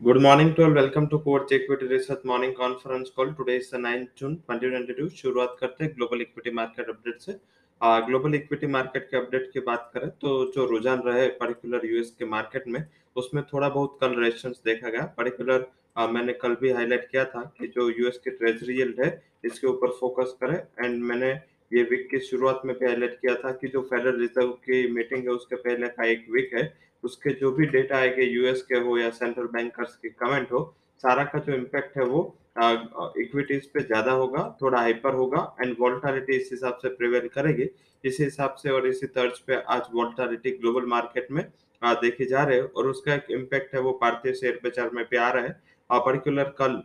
Good morning to all. Welcome to Coach Equity Research Morning Conference Call. Today is the 9th June 2022. शुरुआत करते हैं global equity market update से global equity market के update की बात करें तो जो रुझान रहे पर्टिकुलर यूएस के मार्केट में, उसमें थोड़ा बहुत कल रेशंस देखा गया पर्टिकुलर मैंने कल भी हाईलाइट किया था कि जो यूएस के ट्रेजरी यील्ड है, इसके ऊपर फोकस करें एंड मैंने ये वीक की शुरुआत में भी हाईलाइट किया था कि जो फेडरल रिज़र्व की मीटिंग है, उसके पहले का एक वीक है उसके जो भी डेटा आएँगे यूएस के हो या सेंट्रल बैंकर्स के कमेंट हो, सारा का जो इम्पैक्ट है वो इक्विटीज पे ज़्यादा होगा, थोड़ा हाइपर होगा एंड वोल्टालिटी इस हिसाब से प्रिवेल करेगी। इस हिसाब से और इसी तर्ज पे आज वोल्टालिटी ग्लोबल मार्केट में देखी जा रहे और उसका एक इम्पैक्ट है वो भारतीय शेयर बाज़ार में भी आ रहा है। पर्टिकुलर कल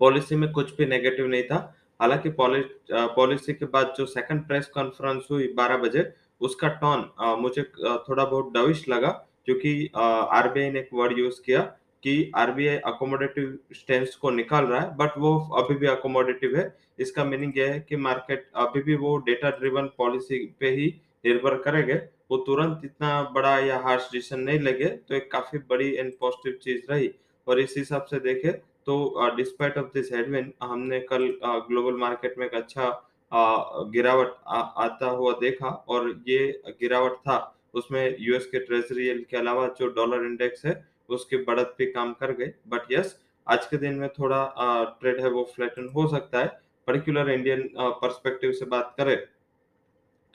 पॉलिसी में कुछ भी नेगेटिव नहीं था। हालाँकि पॉलिसी के बाद जो सेकंड प्रेस कॉन्फ्रेंस हुई 12 बजे उसका टॉन मुझे थोड़ा बहुत डविश लगा, क्योंकि आरबीआई ने एक वर्ड यूज़ किया कि आरबीआई अकोमोडेटिव स्टेंस को निकाल रहा है बट वो अभी भी अकोमोडेटिव है। इसका मीनिंग यह है कि मार्केट अभी भी वो डेटा ड्रिवन पॉलिसी पे ही निर्भर करेंगे। वो तुरंत इतना बड़ा या हार्श डिसीज़न नहीं लगे तो एक काफ़ी बड़ी एंड पॉजिटिव चीज़ रही। और इस हिसाब से देखे तो डिस्पाइट ऑफ़ दिस हेडविन हमने कल ग्लोबल मार्केट में एक अच्छा गिरावट आता हुआ देखा और ये गिरावट था। उसमें यूएस के ट्रेजरी के अलावा जो डॉलर इंडेक्स है, उसकी बढ़त भी काम कर गई बट यस आज के दिन में थोड़ा ट्रेड है वो फ्लैटन हो सकता है। पर्टिकुलर इंडियन पर्सपेक्टिव से बात करें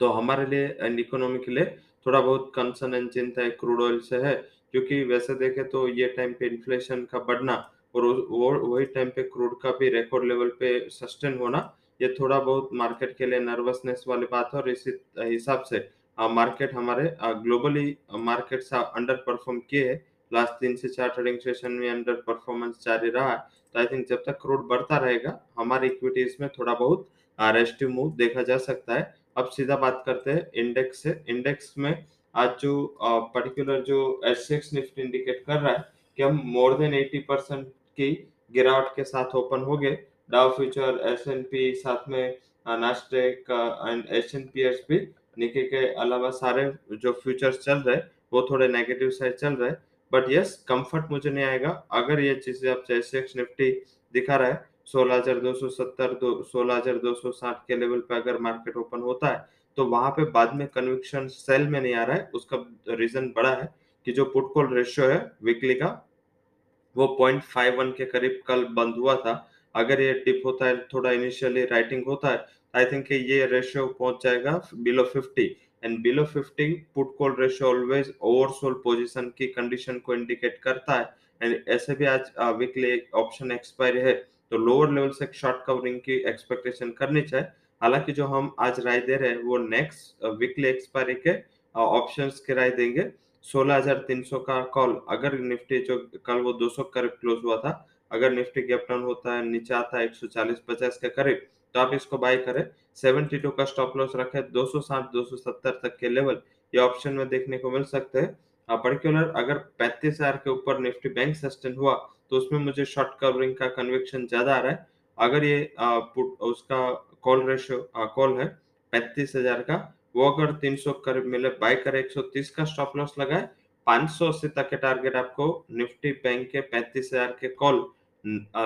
तो हमारे लिए एंड इकोनॉमी के लिए थोड़ा बहुत कंसर्न एंड चिंता है क्रूड ऑयल से है। क्योंकि वैसे देखे तो ये टाइम पे इन्फ्लेशन का बढ़ना और वही टाइम पे क्रूड का भी रिकॉर्ड लेवल पे सस्टेन होना ये थोड़ा बहुत मार्केट के लिए नर्वसनेस वाली बात है और इसी, हिसाब से मार्केट हमारे ग्लोबली मार्केट अंडर परफॉर्म किए है। लास्ट तीन से चार ट्रेडिंग सेशन में अंडर परफॉर्मेंस जारी रहा है। तो आई थिंक जब तक क्रूड बढ़ता रहेगा, हमारी इक्विटीज में थोड़ा बहुत रेस्टिव मूव देखा जा सकता है। अब सीधा बात करते हैं इंडेक्स से। इंडेक्स में आज जो पर्टिकुलर जो एस निफ्टी इंडिकेट कर रहा है कि हम मोर देन एटी परसेंट की गिरावट के साथ ओपन हो गए। Dow future S N P साथ में Nasdaq and H N P S भी निके के अलावा सारे जो फ्यूचर्स चल रहे, वो थोड़े नेगेटिव साइड चल रहे। बट यस कंफर्ट मुझे नहीं आएगा। अगर ये चीज़ें आप जैसे निफ्टी दिखा रहा है, सोलह हज़ार दो सौ सत्तर, दो, सोलह हज़ार दो सौ साठ के लेवल पे अगर मार्केट ओपन होता है तो वहाँ पे बाद में कन्विक्शन सेल में नहीं आ रहा है। उसका रीजन बड़ा है कि जो पुट कॉल रेशियो है वीकली का, वो पॉइंट फाइव वन के करीब कल बंद हुआ था। अगर ये टिप होता है थोड़ा इनिशियली राइटिंग होता है आई थिंक ये रेशियो पहुँच जाएगा below 50 and below 50 put call ratio always oversold position की कंडीशन को इंडिकेट करता है. एंड ऐसे भी आज वीकली ऑप्शन एक्सपायरी है तो लोअर लेवल से शॉर्ट कवरिंग की एक्सपेक्टेशन करनी चाहिए. हालाँकि जो हम आज राय दे रहे हैं वो नेक्स्ट वीकली एक्सपायरी के ऑप्शन के राय देंगे. 16,300 का कॉल अगर निफ्टी जो कल वो 200 करीब क्लोज हुआ था अगर निफ्टी गैप डाउन होता है नीचे आता है 140 50 के करीब तो आप इसको बाय करें। 72 का स्टॉप लॉस रखे 260 270 तक के लेवल ये ऑप्शन में देखने को मिल सकते हैं। पर्टिकुलर अगर पैंतीस हज़ार के ऊपर निफ्टी बैंक सस्टेन हुआ तो उसमें मुझे शॉर्ट कवरिंग का कन्विक्शन ज़्यादा आ रहा है। अगर ये आ, पुट उसका कॉल रेशियो कॉल है पैंतीस हज़ार का वो अगर 300 करीब मिले बाय करे 130 का स्टॉप लॉस लगाए 580 तक के टारगेट आपको निफ्टी बैंक के पैंतीस हज़ार के कॉल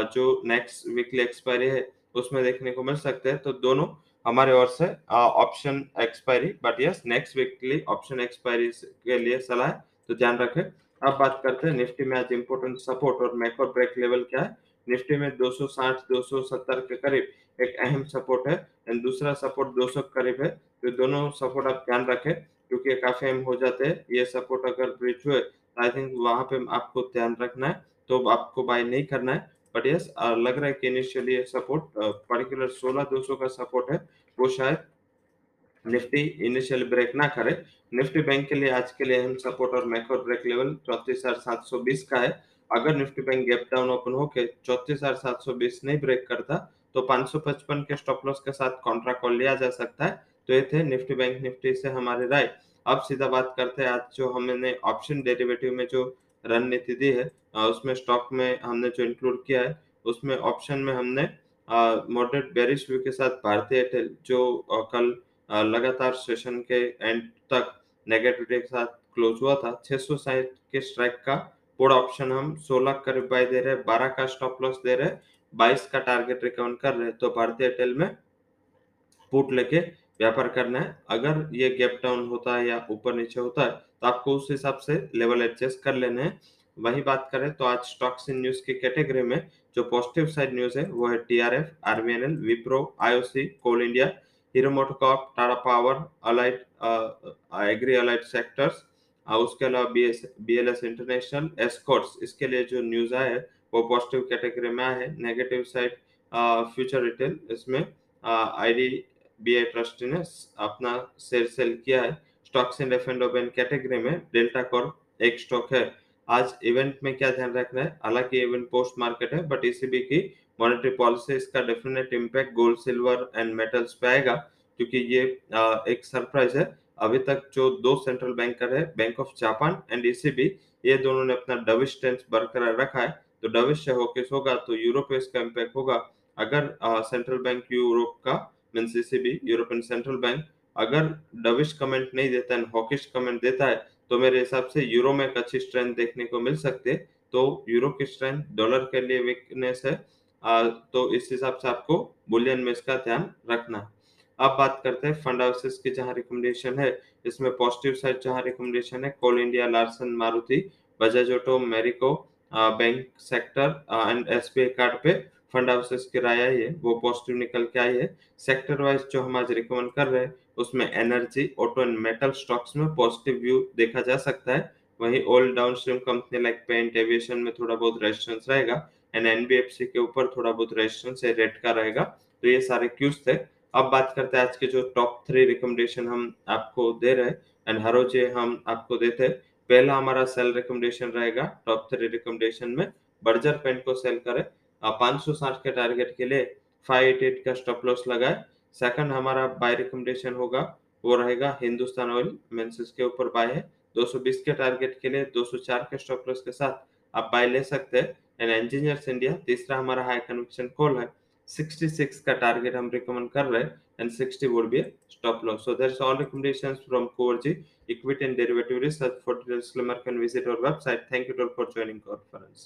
जो नेक्स्ट वीकली एक्सपायरी है, उसमें देखने को मिल सकते हैं। तो दोनों हमारे ओर से option expiry but yes next weekly option expiry के लिए सलाह तो ध्यान रखें। अब बात करते हैं निफ्टी में आज इंपोर्टेंट सपोर्ट और मैक्रो ब्रेक लेवल क्या है। निफ्टी में 260 270 के करीब एक अहम सपोर्ट है एंड दूसरा सपोर्ट 200 करीब है। तो दोनों सपोर्ट आप ध्यान रखें। क्योंकि काफ़ी अहम हो जाते हैं। ये सपोर्ट अगर ब्रिज हुए तो आई थिंक वहाँ पे आपको ध्यान रखना है तो आपको बाय नहीं करना है। बट यस लग रहा है कि इनिशियली ये सपोर्ट पर्टिकुलर सोलह दो सौ का सपोर्ट है। वो शायद निफ्टी इनिशियल ब्रेक ना करे। निफ्टी बैंक के लिए आज के लिए अहम सपोर्ट और मैक्रो ब्रेक लेवल चौतीस हज़ार सात सौ बीस का है। अगर Nifty bank gap down open होके चौतीस हज़ार सात सौ बीस नहीं ब्रेक करता तो 555 के स्टॉप लॉस के साथ कॉन्ट्रैक्ट कॉल लिया जा सकता है। तो ये थे निफ्टी बैंक निफ्टी से हमारे राय। अब सीधा बात करते हैं आज जो हमने ऑप्शन डेरिवेटिव में जो रणनीति दी है उसमें स्टॉक में हमने जो इंक्लूड किया है, उसमें ऑप्शन में हमने मॉडरेट बेरिश व्यू के साथ भारतीय एयरटेल जो कल लगातार सेशन के एंड तक नेगेटिविटी के साथ क्लोज हुआ था, छह सौ साइट के स्ट्राइक का पुट ऑप्शन हम 16 का बाय दे रहे हैं 12 का स्टॉप लॉस दे रहे हैं 22 का टारगेट रिकमेंड कर रहे हैं तो भारतीय एयरटेल में पुट लेके व्यापार करना है। अगर ये गैप डाउन होता है या ऊपर नीचे होता है तो आपको उस हिसाब से लेवल एडजस्ट कर लेने हैं। वही बात करें तो आज स्टॉक्स इन न्यूज़ की कैटेगरी में जो पॉजिटिव साइड न्यूज़ है, वो है TRF RBNL Wipro IOC Coal India Hero MotoCorp Tata Power allied agri allied sectors उसके अलावा B S B L S international Escorts इसके लिए जो न्यूज़ आए वो पॉजिटिव कैटेगरी में आए हैं। नेगेटिव साइड फ्यूचर रिटेल इसमें I D B I trust ने अपना शेयर सेल किया है। Stocks in F and open category में डेल्टा कॉर एक स्टॉक है। आज इवेंट में क्या ध्यान रखना है? हालाँकि इवेंट पोस्ट मार्केट है बट ईसीबी की मॉनेटरी पॉलिसी इसका definite impact gold silver and metals पे आएगा, क्योंकि ये एक सरप्राइज़ है। अभी तक जो दो सेंट्रल बैंकर है Bank of Japan and ECB ये दोनों ने अपना डविश टेंस बरकरार रखा है। तो डविश से होकेस होगा तो यूरोप पे इसका इम्पैक्ट होगा। अगर सेंट्रल बैंक यूरोप का means ECB European central bank अगर डविश कमेंट नहीं देता है हॉकिश कमेंट देता है तो मेरे हिसाब से यूरो में एक अच्छी स्ट्रेंथ देखने को मिल सकती तो यूरो की स्ट्रेंथ डॉलर के लिए वीकनेस है। आ, तो इस हिसाब से आपको बुलियन में इसका ध्यान रखना अब बात करते हैं फंड हाउसेस की जहाँ रिकमेंडेशन है। इसमें पॉजिटिव साइड जहाँ रिकमेंडेशन है Coal India Larsen Maruti Bajaj auto Marico bank sector and SBI card पे फंड हाउसेस की राय आई है, वो पॉजिटिव निकल के आई है। सेक्टर वाइज जो हम आज रिकमेंड कर रहे हैं, उसमें energy auto and metal stocks में पॉजिटिव व्यू देखा जा सकता है। वहीं all downstream company like paint aviation में थोड़ा बहुत रेजिस्टेंस रहेगा एंड एनबीएफसी के ऊपर थोड़ा बहुत रेजिस्टेंस है रेट का रहेगा। तो ये सारे क्यूज थे। अब बात करते हैं आज के जो टॉप थ्री रिकमेंडेशन हम आपको दे रहे हैं एंड हर रोज ये हम आपको देते हैं। पहला हमारा सेल रिकमेंडेशन रहेगा टॉप थ्री रिकमेंडेशन में। बर्जर पेंट को सेल करें। पाँच सौ साठ के टारगेट के लिए 588 का स्टॉप लॉस लगाए। सेकंड हमारा बाय रिकमेंडेशन होगा, वो रहेगा हिंदुस्तान ऑयल मेंसेस के ऊपर बाय है। 220 के टारगेट के लिए 204 के स्टॉप लॉस के साथ आप बाय ले सकते हैं। एंड इंजीनियर्स इंडिया तीसरा हमारा हाई कन्विक्शन कॉल है। 66 का टारगेट हम रिकमेंड कर रहे हैं। And 60 would be stop loss so there all recommendations from Korji equity and derivative research for details can visit our website thank you to for joining conference